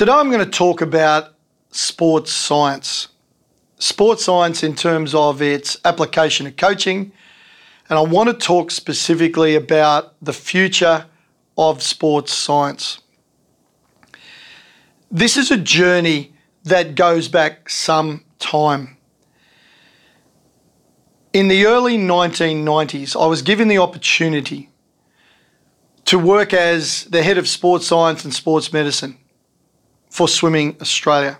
Today I'm going to talk about sports science. Sports science in terms of its application of coaching, and I want to talk specifically about the future of sports science. This is a journey that goes back some time. In the early 1990s, I was given the opportunity to work as the head of sports science and sports medicine for Swimming Australia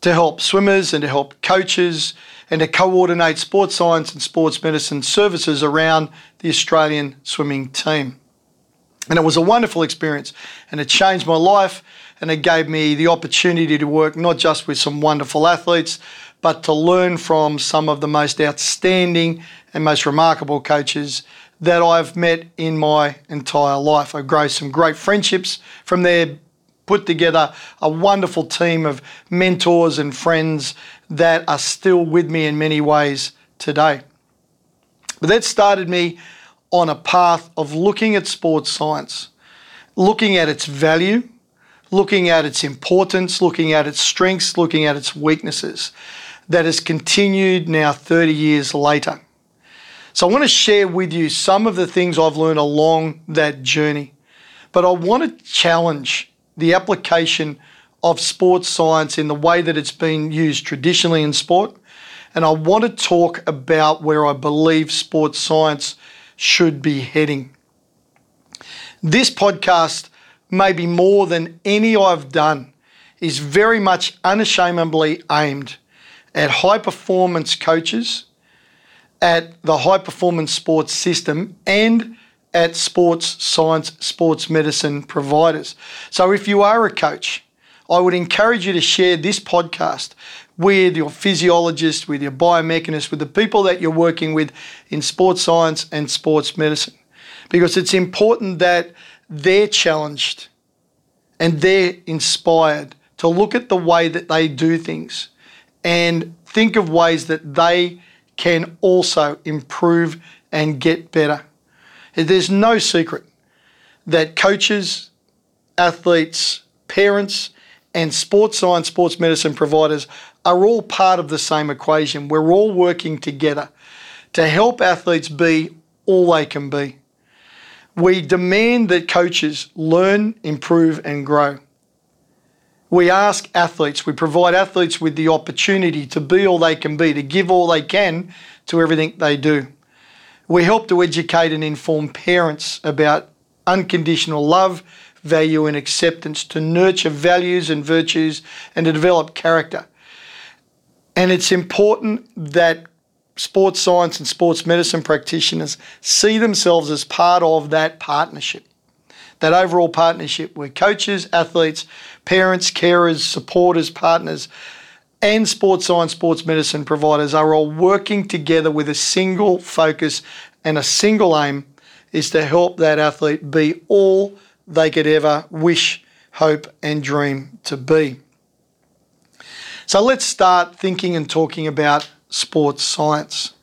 to help swimmers and to help coaches and to coordinate sports science and sports medicine services around the Australian swimming team. And it was a wonderful experience and it changed my life and it gave me the opportunity to work not just with some wonderful athletes, but to learn from some of the most outstanding and most remarkable coaches that I've met in my entire life. I grow some great friendships from there put together a wonderful team of mentors and friends that are still with me in many ways today. But that started me on a path of looking at sports science, looking at its value, looking at its importance, looking at its strengths, looking at its weaknesses, that has continued now 30 years later. So I want to share with you some of the things I've learned along that journey. But I want to challenge the application of sports science in the way that it's been used traditionally in sport. And I want to talk about where I believe sports science should be heading. This podcast, maybe more than any I've done, is very much unashamedly aimed at high performance coaches, at the high performance sports system, and at sports science, sports medicine providers. So if you are a coach, I would encourage you to share this podcast with your physiologist, with your biomechanist, with the people that you're working with in sports science and sports medicine. Because it's important that they're challenged and they're inspired to look at the way that they do things and think of ways that they can also improve and get better. There's no secret that coaches, athletes, parents, and sports science, sports medicine providers are all part of the same equation. We're all working together to help athletes be all they can be. We demand that coaches learn, improve, and grow. We ask athletes, we provide athletes with the opportunity to be all they can be, to give all they can to everything they do. We help to educate and inform parents about unconditional love, value, and acceptance, to nurture values and virtues, and to develop character. And it's important that sports science and sports medicine practitioners see themselves as part of that partnership, that overall partnership where coaches, athletes, parents, carers, supporters, partners and sports science, sports medicine providers are all working together with a single focus and a single aim is to help that athlete be all they could ever wish, hope, and dream to be. So let's start thinking and talking about sports science.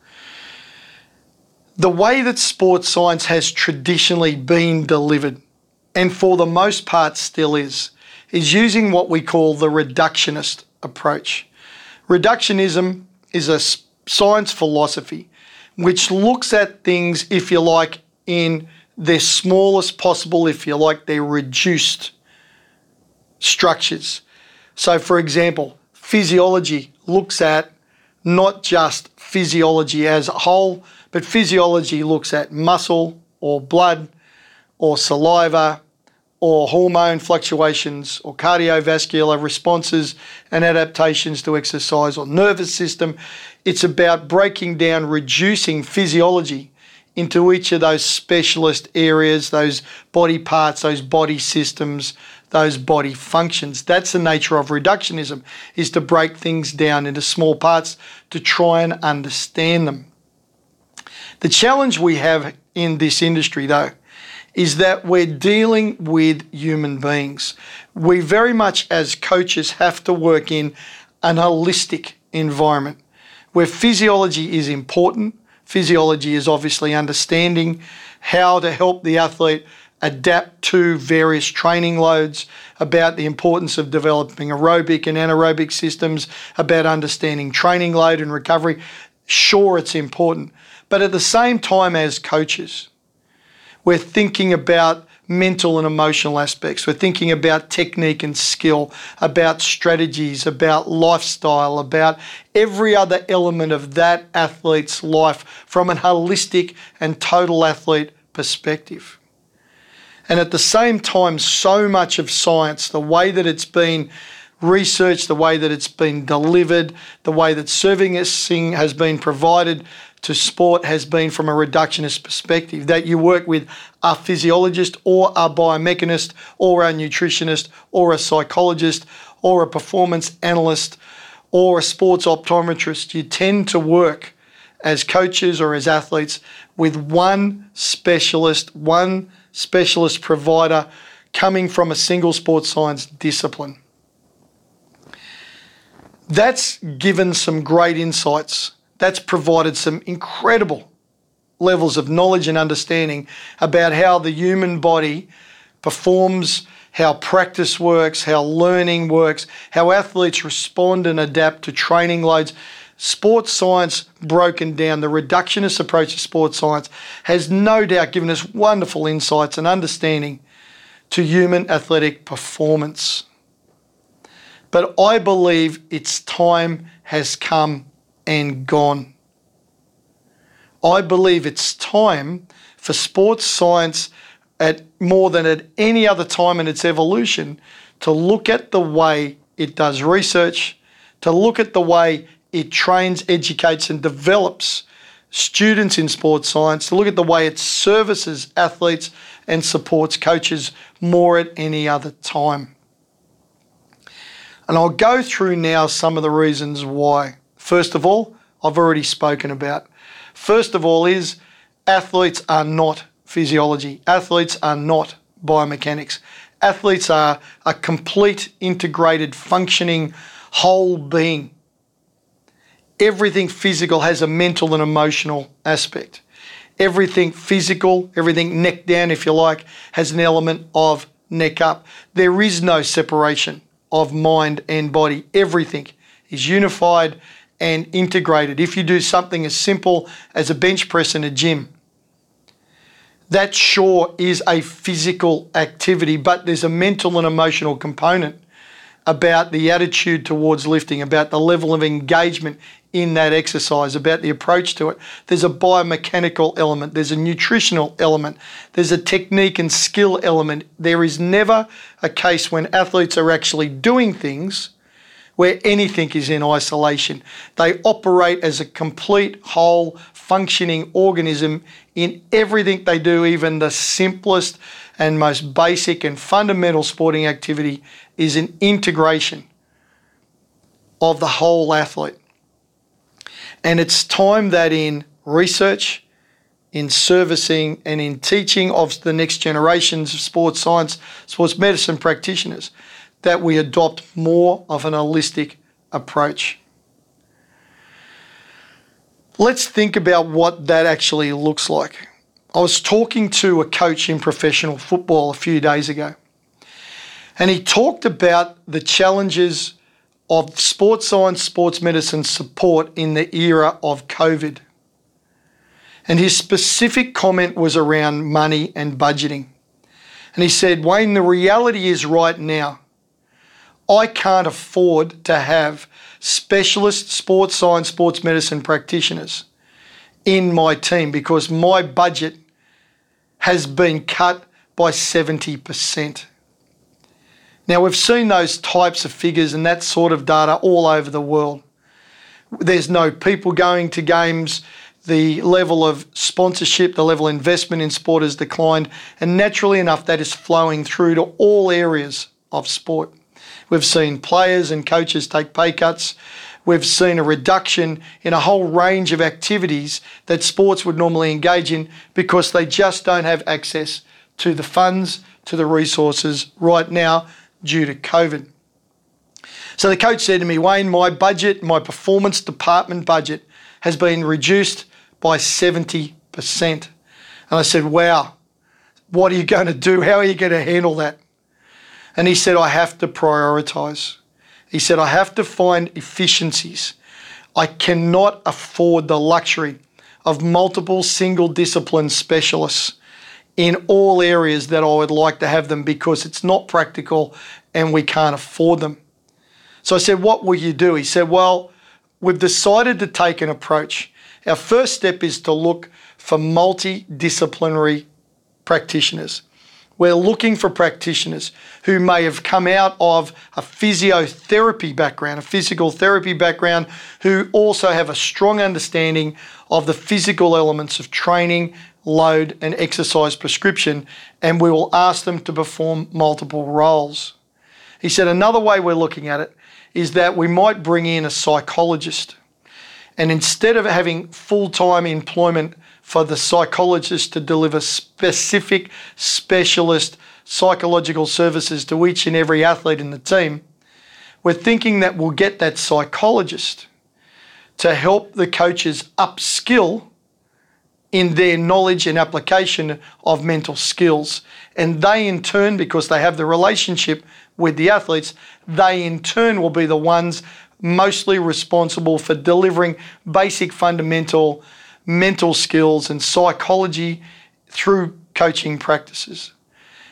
The way that sports science has traditionally been delivered, and for the most part still is, is using what we call the reductionist approach. Reductionism is a science philosophy which looks at things, if you like, in their smallest possible, if you like, their reduced structures. So, for example, physiology looks at not just physiology as a whole, but physiology looks at muscle or blood or saliva or hormone fluctuations or cardiovascular responses and adaptations to exercise or nervous system. It's about breaking down, reducing physiology into each of those specialist areas, those body parts, those body systems, those body functions. That's the nature of reductionism, is to break things down into small parts to try and understand them. The challenge we have in this industry, though, is that we're dealing with human beings. We very much, as coaches, have to work in an holistic environment where physiology is important. Physiology is obviously understanding how to help the athlete adapt to various training loads, about the importance of developing aerobic and anaerobic systems, about understanding training load and recovery. Sure, it's important. But at the same time, as coaches, we're thinking about mental and emotional aspects. We're thinking about technique and skill, about strategies, about lifestyle, about every other element of that athlete's life from an holistic and total athlete perspective. And at the same time, so much of science, the way that it's been researched, the way that it's been delivered, the way that servicing has been provided to sport has been from a reductionist perspective that you work with a physiologist or a biomechanist or a nutritionist or a psychologist or a performance analyst or a sports optometrist. You tend to work as coaches or as athletes with one specialist, one specialist provider coming from a single sports science discipline. That's given some great insights that's provided some incredible levels of knowledge and understanding about how the human body performs, how practice works, how learning works, how athletes respond and adapt to training loads. Sports science broken down, the reductionist approach to sports science has no doubt given us wonderful insights and understanding to human athletic performance. But I believe its time has come and gone. I believe it's time for sports science at more than at any other time in its evolution to look at the way it does research, to look at the way it trains, educates, and develops students in sports science, to look at the way it services athletes and supports coaches more at any other time. And I'll go through now some of the reasons why. First of all, I've already spoken about. First of all, is athletes are not physiology, athletes are not biomechanics. Athletes are a complete, integrated, functioning whole being. Everything physical has a mental and emotional aspect. Everything physical, everything neck down, if you like, has an element of neck up. There is no separation of mind and body. Everything is unified and integrated. If you do something as simple as a bench press in a gym, that sure is a physical activity, but there's a mental and emotional component about the attitude towards lifting, about the level of engagement in that exercise, about the approach to it. There's a biomechanical element, there's a nutritional element, there's a technique and skill element. There is never a case when athletes are actually doing things where anything is in isolation. They operate as a complete, whole, functioning organism in everything they do, even the simplest and most basic and fundamental sporting activity is an integration of the whole athlete. And it's time that in research, in servicing, and in teaching of the next generations of sports science, sports medicine practitioners, that we adopt more of an holistic approach. Let's think about what that actually looks like. I was talking to a coach in professional football a few days ago, and he talked about the challenges of sports science, sports medicine support in the era of COVID. And his specific comment was around money and budgeting. And he said, Wayne, the reality is right now, I can't afford to have specialist sports science, sports medicine practitioners in my team because my budget has been cut by 70%. Now, we've seen those types of figures and that sort of data all over the world. There's no people going to games. the level of sponsorship, the level of investment in sport has declined, and naturally enough, that is flowing through to all areas of sport. We've seen players and coaches take pay cuts. We've seen a reduction in a whole range of activities that sports would normally engage in because they just don't have access to the funds, to the resources right now due to COVID. So the coach said to me, Wayne, my budget, my performance department budget has been reduced by 70%. And I said, Wow, what are you going to do? How are you going to handle that? And he said, I have to prioritize. He said, I have to find efficiencies. I cannot afford the luxury of multiple single discipline specialists in all areas that I would like to have them because it's not practical and we can't afford them. So I said, What will you do? He said, Well, we've decided to take an approach. Our first step is to look for multidisciplinary practitioners. We're looking for practitioners who may have come out of a physiotherapy background, a physical therapy background, who also have a strong understanding of the physical elements of training, load, and exercise prescription, and we will ask them to perform multiple roles. He said another way we're looking at it is that we might bring in a psychologist. And instead of having full time employment for the psychologist to deliver specific specialist psychological services to each and every athlete in the team, we're thinking that we'll get that psychologist to help the coaches upskill in their knowledge and application of mental skills. And they, in turn, because they have the relationship with the athletes, they, in turn, will be the ones mostly responsible for delivering basic fundamental mental skills and psychology through coaching practices.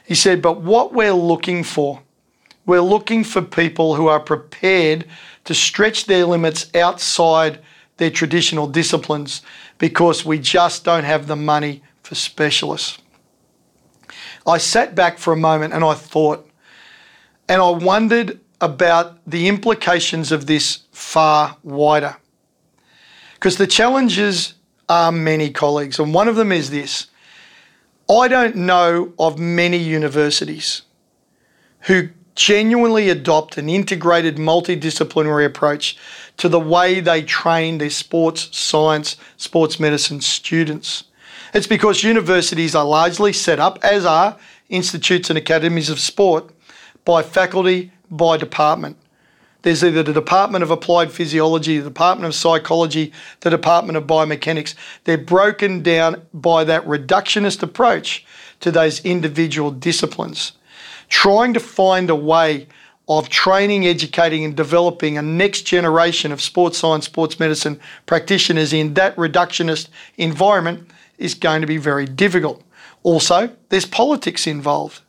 He said, but what we're looking for, we're looking for people who are prepared to stretch their limits outside their traditional disciplines because we just don't have the money for specialists. I sat back for a moment and I thought, and I wondered about the implications of this far wider. Because the challenges are many, colleagues, and one of them is this I don't know of many universities who genuinely adopt an integrated multidisciplinary approach to the way they train their sports science, sports medicine students. It's because universities are largely set up, as are institutes and academies of sport, by faculty, by department. There's either the Department of Applied Physiology, the Department of Psychology, the Department of Biomechanics. They're broken down by that reductionist approach to those individual disciplines. Trying to find a way of training, educating, and developing a next generation of sports science, sports medicine practitioners in that reductionist environment is going to be very difficult. Also, there's politics involved.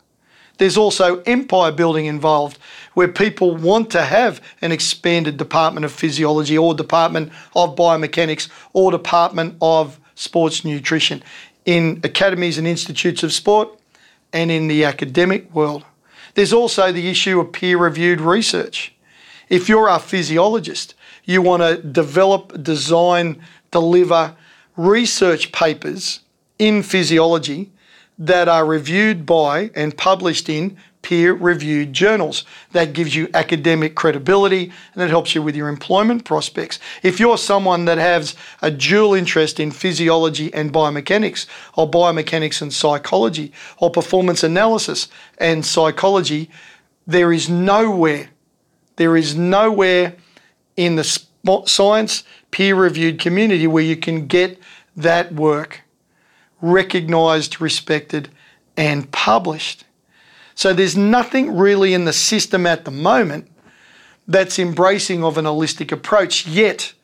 There's also empire building involved, where people want to have an expanded Department of Physiology or Department of Biomechanics or Department of Sports Nutrition in academies and institutes of sport and in the academic world. There's also the issue of peer reviewed research. If you're a physiologist, you want to develop, design, deliver research papers in physiology that are reviewed by and published in peer reviewed journals. That gives you academic credibility and it helps you with your employment prospects. If you're someone that has a dual interest in physiology and biomechanics, or biomechanics and psychology, or performance analysis and psychology, there is nowhere, there is nowhere in the science peer reviewed community where you can get that work recognised, respected, and published. So there's nothing really in the system at the moment that's embracing of an holistic approach. Yet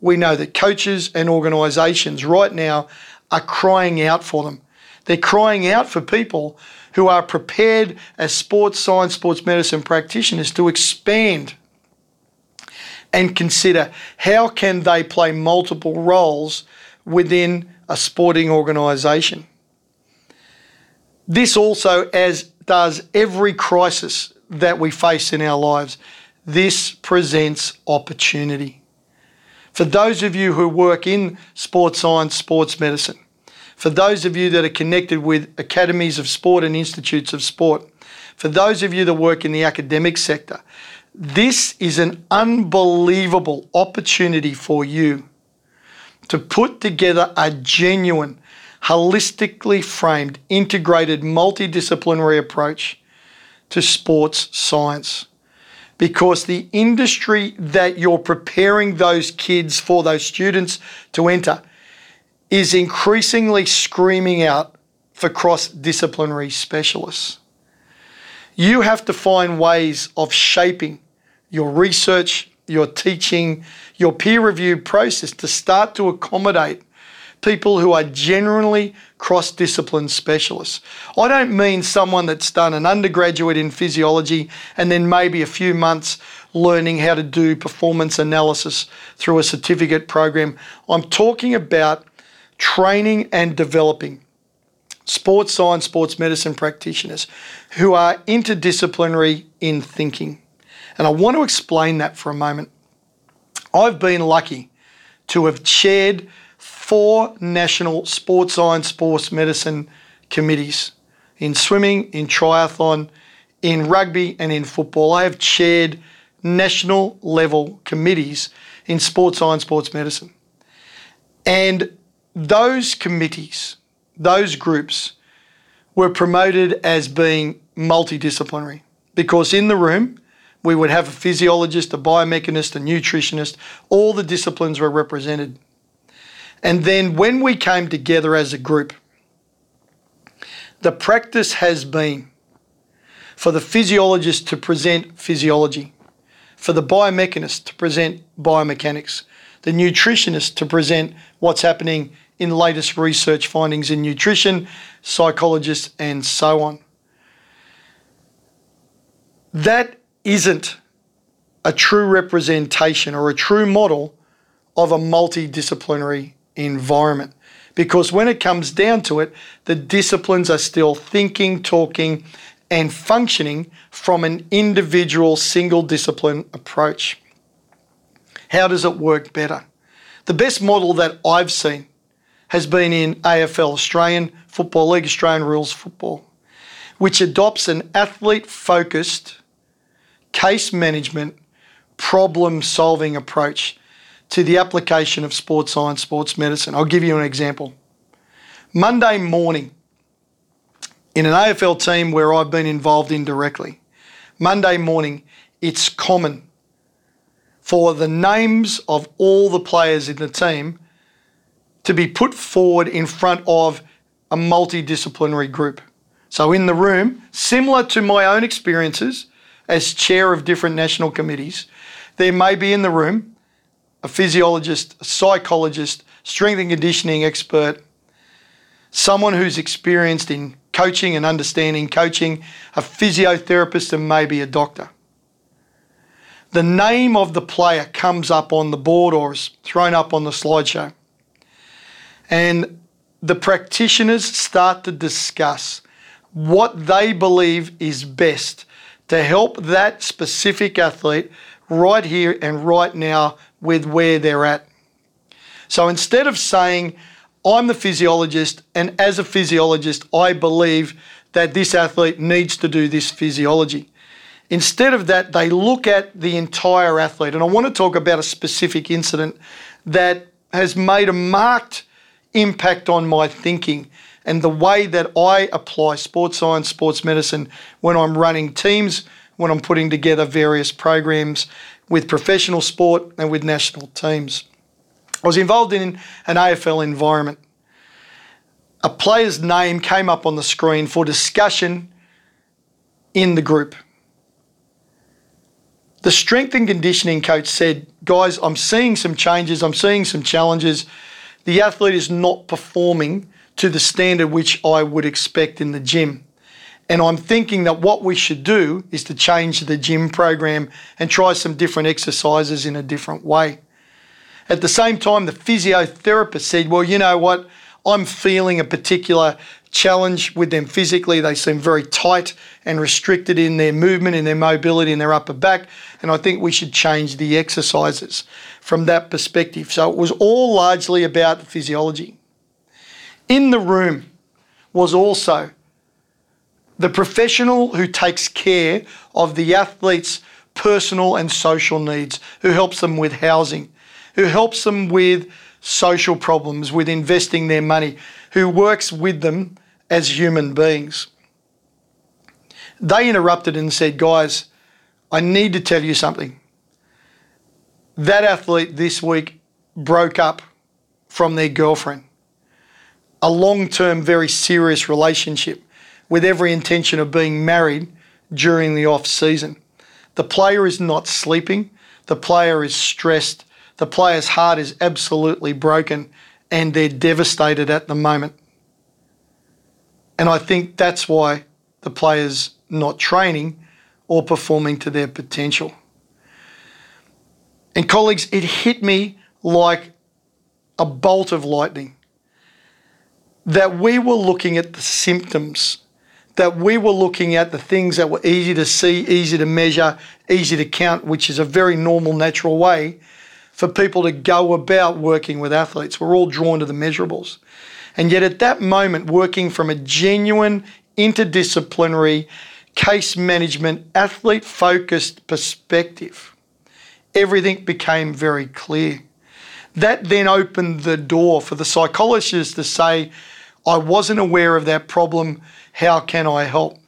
we know that coaches and organisations right now are crying out for them. They're crying out for people who are prepared as sports science, sports medicine practitioners to expand and consider how can they play multiple roles within a sporting organisation. This also, as does every crisis that we face in our lives, this presents opportunity. For those of you who work in sports science, sports medicine, for those of you that are connected with academies of sport and institutes of sport, for those of you that work in the academic sector, this is an unbelievable opportunity for you to put together a genuine, holistically framed, integrated, multidisciplinary approach to sports science. Because the industry that you're preparing those kids for, those students to enter, is increasingly screaming out for cross disciplinary specialists. You have to find ways of shaping your research, your teaching, your peer review process to start to accommodate people who are generally cross discipline specialists. I don't mean someone that's done an undergraduate in physiology and then maybe a few months learning how to do performance analysis through a certificate program. I'm talking about training and developing sports science, sports medicine practitioners who are interdisciplinary in thinking. And I want to explain that for a moment. I've been lucky to have chaired four national sports science, sports medicine committees in swimming, in triathlon, in rugby, and in football. I have chaired national level committees in sports science, sports medicine. And those committees, those groups, were promoted as being multidisciplinary because in the room we would have a physiologist, a biomechanist, a nutritionist, all the disciplines were represented. And then when we came together as a group, the practice has been for the physiologist to present physiology, for the biomechanist to present biomechanics, the nutritionist to present what's happening in latest research findings in nutrition, psychologists, and so on. That isn't a true representation or a true model of a multidisciplinary environment. Because when it comes down to it, the disciplines are still thinking, talking, and functioning from an individual single discipline approach. How does it work better? The best model that I've seen has been in AFL, Australian Football League, Australian Rules Football, which adopts an athlete focused case management, problem solving approach to the application of sports science, sports medicine. I'll give you an example. Monday morning, in an AFL team where I've been involved in directly, Monday morning, it's common for the names of all the players in the team to be put forward in front of a multidisciplinary group. So, in the room, similar to my own experiences, as chair of different national committees, there may be in the room a physiologist, a psychologist, strength and conditioning expert, someone who's experienced in coaching and understanding coaching, a physiotherapist, and maybe a doctor. The name of the player comes up on the board or is thrown up on the slideshow. And the practitioners start to discuss what they believe is best to help that specific athlete right here and right now with where they're at. So instead of saying, I'm the physiologist, and as a physiologist, I believe that this athlete needs to do this physiology. Instead of that, they look at the entire athlete. And I want to talk about a specific incident that has made a marked impact on my thinking and the way that I apply sports science, sports medicine when I'm running teams, when I'm putting together various programs with professional sport and with national teams. I was involved in an AFL environment. A player's name came up on the screen for discussion in the group. The strength and conditioning coach said, Guys, I'm seeing some changes, I'm seeing some challenges. The athlete is not performing to the standard which I would expect in the gym. And I'm thinking that what we should do is to change the gym program and try some different exercises in a different way. At the same time, the physiotherapist said, Well, you know what? I'm feeling a particular challenge with them physically. They seem very tight and restricted in their movement, in their mobility, in their upper back. And I think we should change the exercises from that perspective. So it was all largely about physiology. In the room was also the professional who takes care of the athlete's personal and social needs, who helps them with housing, who helps them with social problems, with investing their money, who works with them as human beings. They interrupted and said, Guys, I need to tell you something. That athlete this week broke up from their girlfriend. A long term, very serious relationship with every intention of being married during the off season. The player is not sleeping, the player is stressed, the player's heart is absolutely broken, and they're devastated at the moment. And I think that's why the player's not training or performing to their potential. And colleagues, it hit me like a bolt of lightning that we were looking at the symptoms that we were looking at the things that were easy to see, easy to measure, easy to count, which is a very normal, natural way for people to go about working with athletes. We're all drawn to the measurables. And yet, at that moment, working from a genuine, interdisciplinary, case management, athlete focused perspective, everything became very clear. That then opened the door for the psychologist to say, I wasn't aware of that problem how can I help?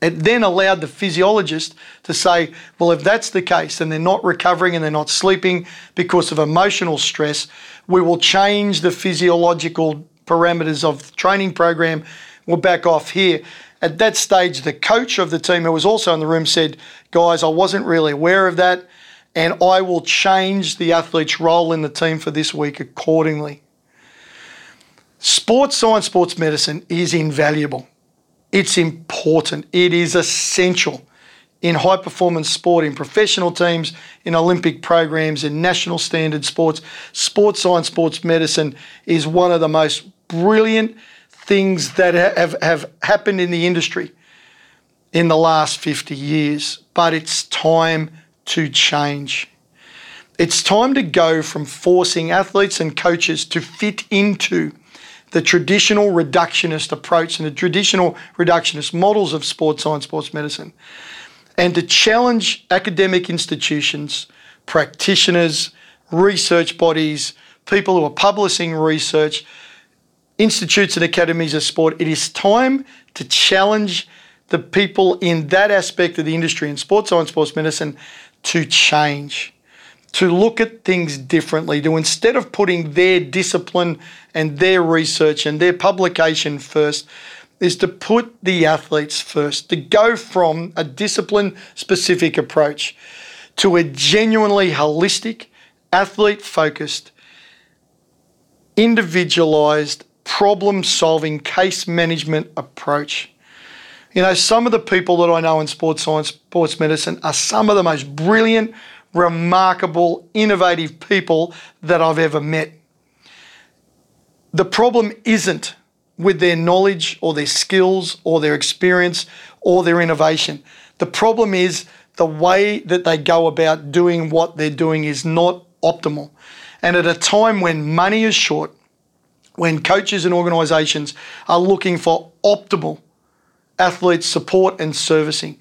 It then allowed the physiologist to say, well, if that's the case and they're not recovering and they're not sleeping because of emotional stress, we will change the physiological parameters of the training program. We'll back off here. At that stage, the coach of the team, who was also in the room, said, guys, I wasn't really aware of that, and I will change the athlete's role in the team for this week accordingly. Sports science, sports medicine is invaluable. It's important. It is essential in high performance sport, in professional teams, in Olympic programs, in national standard sports. Sports science, sports medicine is one of the most brilliant things that have, have happened in the industry in the last 50 years. But it's time to change. It's time to go from forcing athletes and coaches to fit into the traditional reductionist approach and the traditional reductionist models of sports science, sports medicine, and to challenge academic institutions, practitioners, research bodies, people who are publishing research, institutes and academies of sport. It is time to challenge the people in that aspect of the industry in sports science, sports medicine to change to look at things differently, to instead of putting their discipline and their research and their publication first, is to put the athletes first, to go from a discipline specific approach to a genuinely holistic, athlete focused, individualized, problem solving case management approach. You know, some of the people that I know in sports science, sports medicine are some of the most brilliant, remarkable, innovative people that I've ever met. The problem isn't with their knowledge or their skills or their experience or their innovation. The problem is the way that they go about doing what they're doing is not optimal. And at a time when money is short, when coaches and organisations are looking for optimal athlete support and servicing,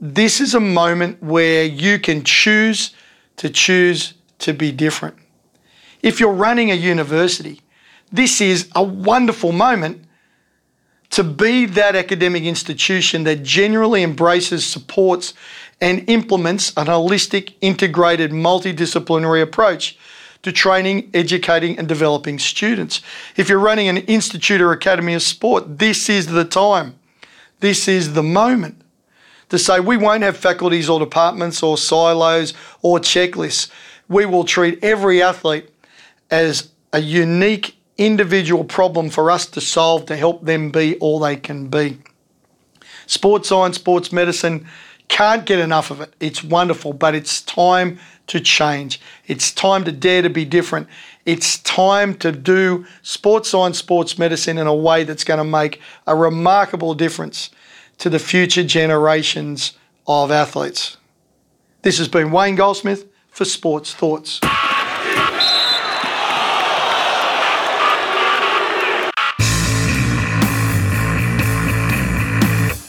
this is a moment where you can choose to choose to be different. If you're running a university, this is a wonderful moment to be that academic institution that generally embraces, supports, and implements an holistic, integrated, multidisciplinary approach to training, educating, and developing students. If you're running an institute or academy of sport, this is the time. This is the moment to say we won't have faculties or departments or silos or checklists. We will treat every athlete as a unique individual problem for us to solve to help them be all they can be. Sports science, sports medicine, can't get enough of it. It's wonderful, but it's time to change. It's time to dare to be different. It's time to do sports science, sports medicine in a way that's going to make a remarkable difference to the future generations of athletes. This has been Wayne Goldsmith for Sports Thoughts.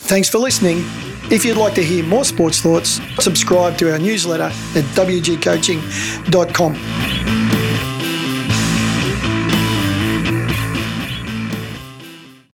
Thanks for listening. If you'd like to hear more sports thoughts, subscribe to our newsletter at wgcoaching.com.